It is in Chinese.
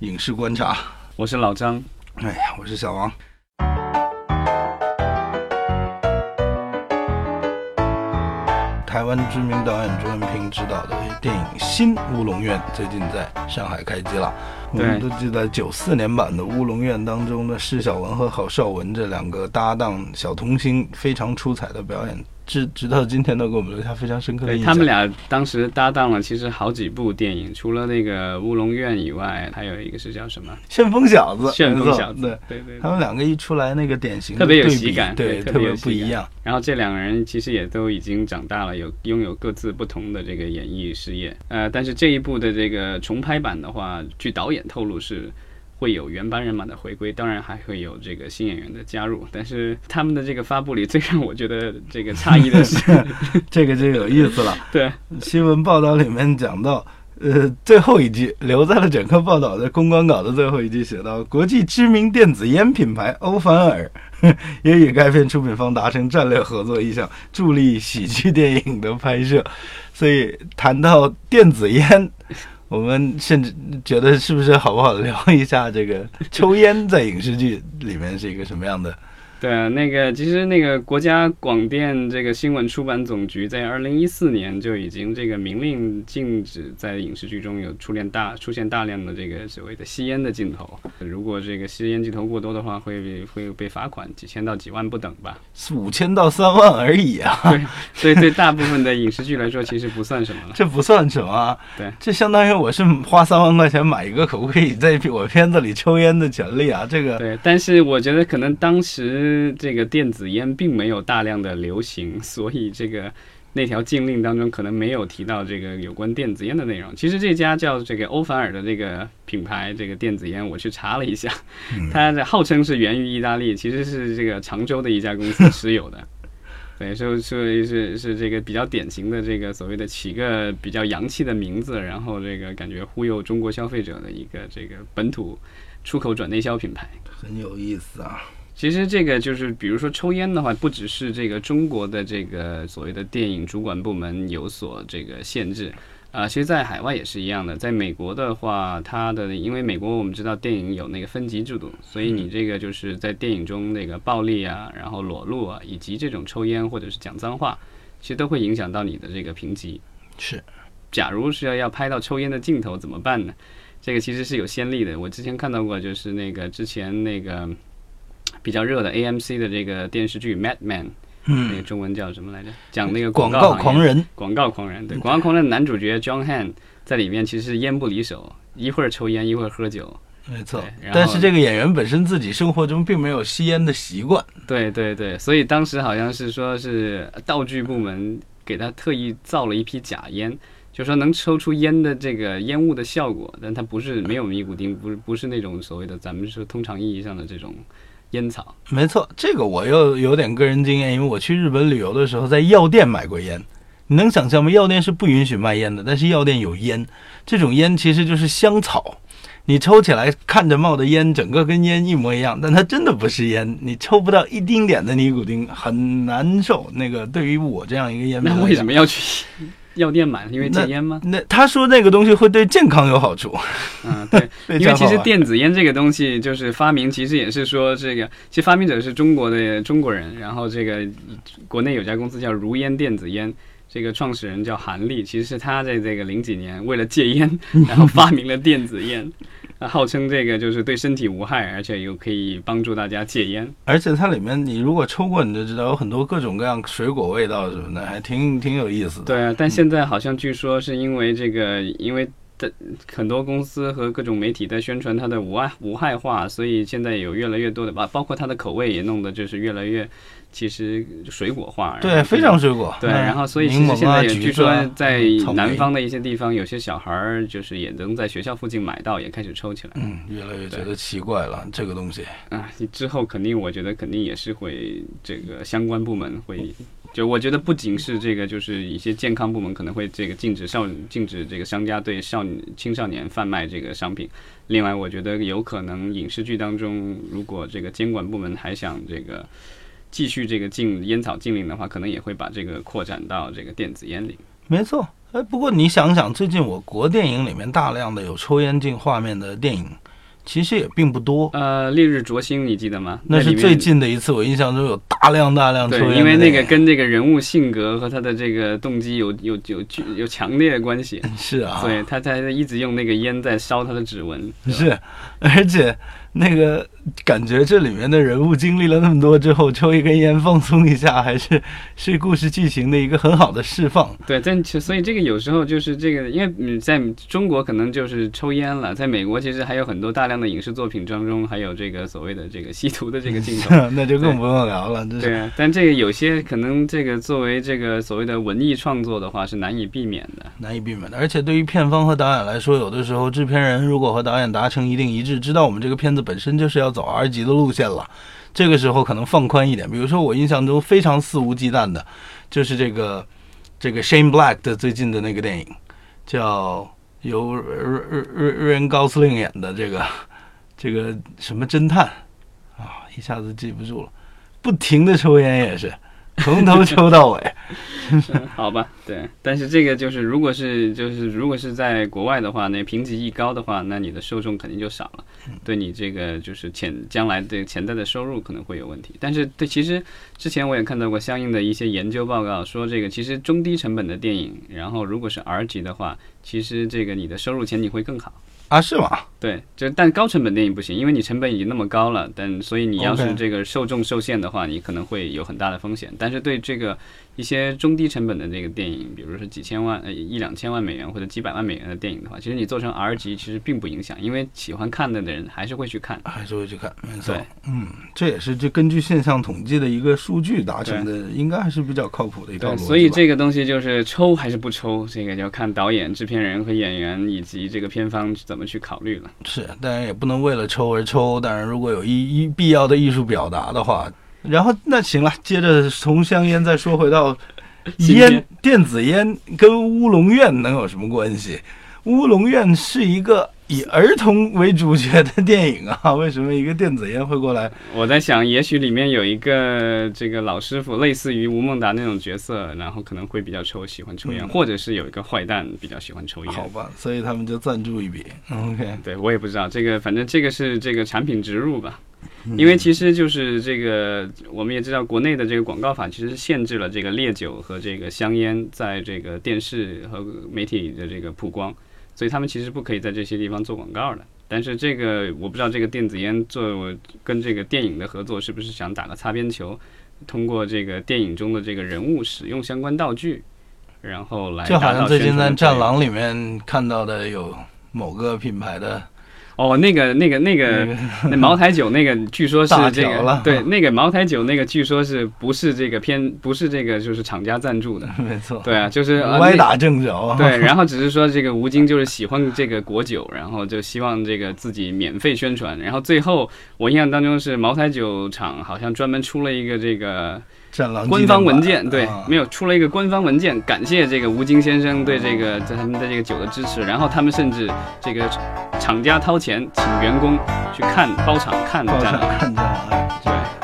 影视观察，我是老张。哎呀，我是小王。台湾知名导演朱文平执导的电影《新乌龙院》最近在上海开机了。我们都记得九四年版的《乌龙院》当中的释小文和郝邵文这两个搭档小童星非常出彩的表演。直直到今天都给我们留下非常深刻的印象。他们俩当时搭档了，其实好几部电影，除了那个《乌龙院》以外，还有一个是叫什么《旋风小子》。旋风小子，对对对。他们两个一出来，那个典型特别有喜感，对，特别不一样。然后这两个人其实也都已经长大了，有拥有各自不同的这个演艺事业。呃，但是这一部的这个重拍版的话，据导演透露是。会有原班人马的回归，当然还会有这个新演员的加入。但是他们的这个发布里，最让我觉得这个诧异的是，这个就有意思了。对，新闻报道里面讲到，呃，最后一句留在了整个报道的公关稿的最后一句，写到国际知名电子烟品牌欧凡尔也与该片出品方达成战略合作意向，助力喜剧电影的拍摄。所以谈到电子烟。我们甚至觉得，是不是好不好聊一下这个 抽烟在影视剧里面是一个什么样的？对啊，那个其实那个国家广电这个新闻出版总局在二零一四年就已经这个明令禁止在影视剧中有出现大出现大量的这个所谓的吸烟的镜头。如果这个吸烟镜头过多的话，会会被罚款几千到几万不等吧？五千到三万而已啊！对，所以对大部分的影视剧来说，其实不算什么了。这不算什么。对，这相当于我是花三万块钱买一个可不可以在我片子里抽烟的权利啊？这个对，但是我觉得可能当时。这个电子烟并没有大量的流行，所以这个那条禁令当中可能没有提到这个有关电子烟的内容。其实这家叫这个欧凡尔的这个品牌，这个电子烟，我去查了一下，它的号称是源于意大利，其实是这个常州的一家公司持有的。对，所以是是这个比较典型的这个所谓的起个比较洋气的名字，然后这个感觉忽悠中国消费者的一个这个本土出口转内销品牌，很有意思啊。其实这个就是，比如说抽烟的话，不只是这个中国的这个所谓的电影主管部门有所这个限制，啊，其实，在海外也是一样的。在美国的话，它的因为美国我们知道电影有那个分级制度，所以你这个就是在电影中那个暴力啊，然后裸露啊，以及这种抽烟或者是讲脏话，其实都会影响到你的这个评级。是，假如是要要拍到抽烟的镜头怎么办呢？这个其实是有先例的。我之前看到过，就是那个之前那个。比较热的 AMC 的这个电视剧《Mad Men》，嗯，那个中文叫什么来着？讲那个广告狂人，广告狂人，对，广告狂人的男主角 John Han 在里面其实是烟不离手，一会儿抽烟，一会儿喝酒，没错。但是这个演员本身自己生活中并没有吸烟的习惯，对对对，所以当时好像是说是道具部门给他特意造了一批假烟，就说能抽出烟的这个烟雾的效果，但它不是没有尼古丁，不是不是那种所谓的咱们说通常意义上的这种。烟草，没错，这个我又有点个人经验，因为我去日本旅游的时候，在药店买过烟。你能想象吗？药店是不允许卖烟的，但是药店有烟。这种烟其实就是香草，你抽起来看着冒的烟，整个跟烟一模一样，但它真的不是烟，你抽不到一丁点的尼古丁，很难受。那个对于我这样一个烟民，那为什么要去？药店买，因为戒烟吗？那他说那个东西会对健康有好处。嗯，对，因为其实电子烟这个东西就是发明，其实也是说这个，其实发明者是中国的中国人，然后这个国内有家公司叫如烟电子烟。这个创始人叫韩立，其实是他在这个零几年为了戒烟，然后发明了电子烟，号称这个就是对身体无害，而且又可以帮助大家戒烟。而且它里面你如果抽过，你就知道有很多各种各样水果味道什么的，还挺挺有意思的。对啊，但现在好像据说是因为这个，因为的很多公司和各种媒体在宣传它的无害无害化，所以现在有越来越多的把，包括它的口味也弄得就是越来越。其实水果化，对，非常水果。对，然后所以其实现在也据说在南方的一些地方，有些小孩儿就是也能在学校附近买到，也开始抽起来。嗯，越来越觉得奇怪了，这个东西。啊，之后肯定，我觉得肯定也是会这个相关部门会，就我觉得不仅是这个，就是一些健康部门可能会这个禁止少禁止这个商家对少青少年贩卖这个商品。另外，我觉得有可能影视剧当中，如果这个监管部门还想这个。继续这个禁烟草禁令的话，可能也会把这个扩展到这个电子烟里。没错，哎，不过你想想，最近我国电影里面大量的有抽烟镜画面的电影，其实也并不多。呃，烈日灼心，你记得吗？那是最近的一次，我印象中有大量大量抽烟的对，因为那个跟这个人物性格和他的这个动机有有有有有强烈的关系，是啊，所以他才一直用那个烟在烧他的指纹。是，而且那个感觉这里面的人物经历了那么多之后，抽一根烟放松一下，还是是故事剧情的一个很好的释放。对，但其所以这个有时候就是这个，因为你，在中国可能就是抽烟了，在美国其实还有很多大量的影视作品当中，还有这个所谓的这个吸毒的这个镜头。那就更不用聊了，对啊，但这个有些可能这个作为这个所谓的文艺创作的话是难以避免的。难以避免的。而且对于片方和导演来说，有的时候制片人如果和导演达成一定一致，知道我们这个片子本身就是要走 R 级的路线了，这个时候可能放宽一点。比如说，我印象中非常肆无忌惮的，就是这个这个 Shane Black 的最近的那个电影，叫由瑞瑞瑞瑞恩高司令演的这个这个什么侦探啊，一下子记不住了，不停的抽烟也是，从头抽到尾。嗯 好吧，对，但是这个就是，如果是就是如果是在国外的话，那评级一高的话，那你的受众肯定就少了，对你这个就是潜将来的潜在的收入可能会有问题。但是对，其实之前我也看到过相应的一些研究报告，说这个其实中低成本的电影，然后如果是 R 级的话，其实这个你的收入前景会更好。啊，是吗？对，就但高成本电影不行，因为你成本已经那么高了，但所以你要是这个受众受限的话，你可能会有很大的风险。但是对这个一些中低成本的这个电影，比如说几千万、呃一两千万美元或者几百万美元的电影的话，其实你做成 R 级其实并不影响，因为喜欢看的人还是会去看。还是会去看，没错。嗯，这也是就根据现象统计的一个数据达成的，应该还是比较靠谱的一套逻，辑。所以这个东西就是抽还是不抽，这个要看导演、制片人和演员以及这个片方怎么去考虑了。是，当然也不能为了抽而抽。当然，如果有一一必要的艺术表达的话，然后那行了，接着从香烟再说回到烟，电子烟跟乌龙院能有什么关系？乌龙院是一个以儿童为主角的电影啊，为什么一个电子烟会过来？我在想，也许里面有一个这个老师傅，类似于吴孟达那种角色，然后可能会比较抽，喜欢抽烟，嗯或者是有一个坏蛋比较喜欢抽烟。好吧，所以他们就赞助一笔。OK，对我也不知道这个，反正这个是这个产品植入吧。因为其实就是这个，我们也知道国内的这个广告法其实限制了这个烈酒和这个香烟在这个电视和媒体的这个曝光，所以他们其实不可以在这些地方做广告的。但是这个我不知道，这个电子烟做跟这个电影的合作是不是想打个擦边球，通过这个电影中的这个人物使用相关道具，然后来就好像最近在《战狼》里面看到的有某个品牌的哦，那个、那个、那个、那茅台酒那个，据说是这个对，那个茅台酒那个，据说是不是这个偏不是这个就是厂家赞助的？没错，对啊，就是呃歪打正着。对，然后只是说这个吴京就是喜欢这个果酒，然后就希望这个自己免费宣传，然后最后我印象当中是茅台酒厂好像专门出了一个这个战狼官方文件，对，没有有出了一个官方文件，感谢这个吴京先生对这个在他们的这个酒的支持，然后他们甚至这个厂家掏钱请员工去看包场看报战狼。上看战狼。